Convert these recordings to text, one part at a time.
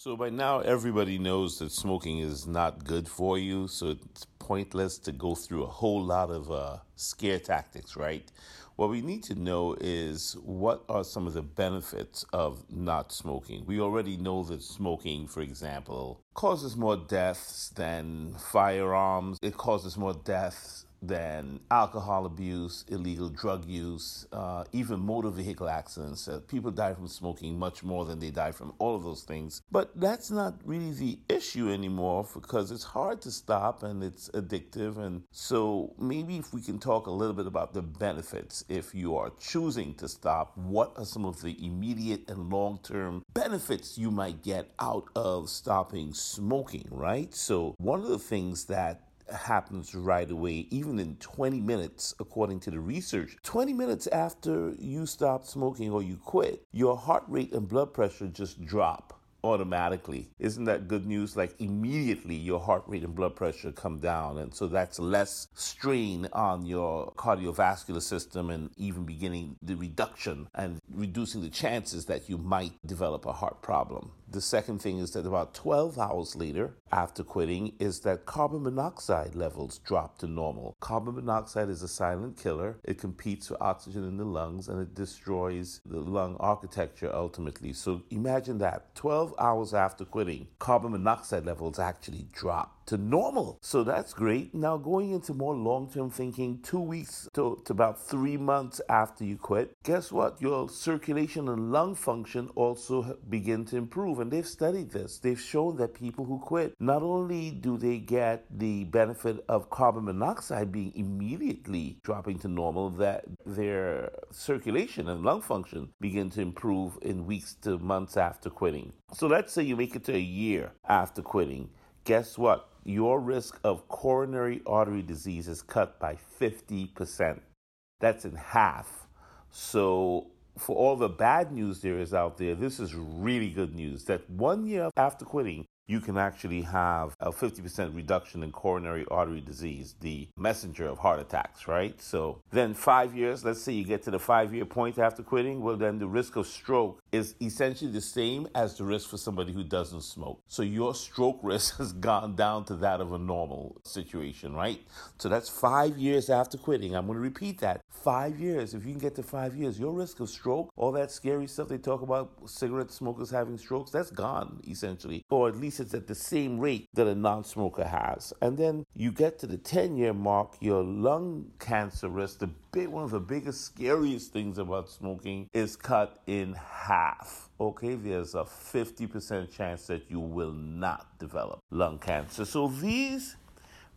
So by now, everybody knows that smoking is not good for you. So it's pointless to go through a whole lot of uh, scare tactics, right? What we need to know is what are some of the benefits of not smoking. We already know that smoking, for example, causes more deaths than firearms. It causes more deaths than alcohol abuse, illegal drug use, uh, even motor vehicle accidents. Uh, people die from smoking much more than they die from all of those things. But that's not really the issue anymore because it's hard to stop and it's addictive. And so maybe if we can talk a little bit about the benefits if you are choosing to stop, what are some of the immediate and long term benefits you might get out of stopping smoking, right? So, one of the things that happens right away, even in 20 minutes, according to the research. 20 minutes after you stop smoking or you quit, your heart rate and blood pressure just drop automatically. Isn't that good news? Like immediately your heart rate and blood pressure come down. And so that's less strain on your cardiovascular system and even beginning the reduction and reducing the chances that you might develop a heart problem. The second thing is that about 12 hours later after quitting is that carbon monoxide levels drop to normal. Carbon monoxide is a silent killer. It competes for oxygen in the lungs and it destroys the lung architecture ultimately. So imagine that 12 hours after quitting, carbon monoxide levels actually drop to normal. So that's great. Now, going into more long term thinking, two weeks to, to, about three months after you quit, guess what? Your circulation and lung function also begin to improve. And they've studied this. They've shown that people who quit, not only do they get the benefit of carbon monoxide being immediately dropping to normal, that their circulation and lung function begin to improve in weeks to months after quitting. So let's say you make it to a year after quitting guess what? Your risk of coronary artery disease is cut by 50%. That's in half. So, for all the bad news there is out there, this is really good news that one year after quitting, you can actually have a 50% reduction in coronary artery disease, the messenger of heart attacks, right? So then five years, let's say you get to the five year point after quitting, well, then the risk of stroke is essentially the same as the risk for somebody who doesn't smoke. So your stroke risk has gone down to that of a normal situation, right? So that's five years after quitting. I'm going to repeat that. Five years. If you can get to five years, your risk of stroke, all that scary stuff they talk about, cigarette smokers having strokes, that's gone essentially. Or at least it's at the same rate that a non smoker has. And then you get to the 10 year mark, your lung cancer risk, the big, one of the biggest, scariest things about smoking is cut in half. Okay, there's a 50% chance that you will not develop lung cancer. So these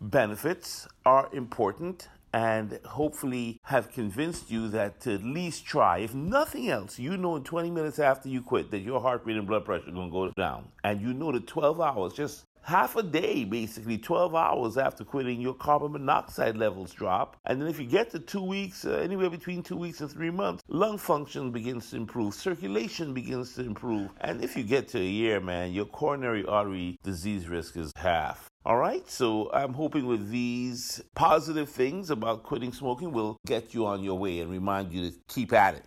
benefits are important and hopefully have convinced you that to at least try. If nothing else, you know in 20 minutes after you quit that your heart rate and blood pressure are going to go down. And you know that 12 hours, just half a day, basically 12 hours after quitting, your carbon monoxide levels drop. And then if you get to two weeks, uh, anywhere between two weeks and three months, lung function begins to improve, circulation begins to improve. And if you get to a year, man, your coronary artery disease risk is half. All right, so I'm hoping with these positive things about quitting smoking will get you on your way and remind you to keep at it.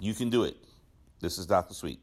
You can do it. This is Dr. Sweet.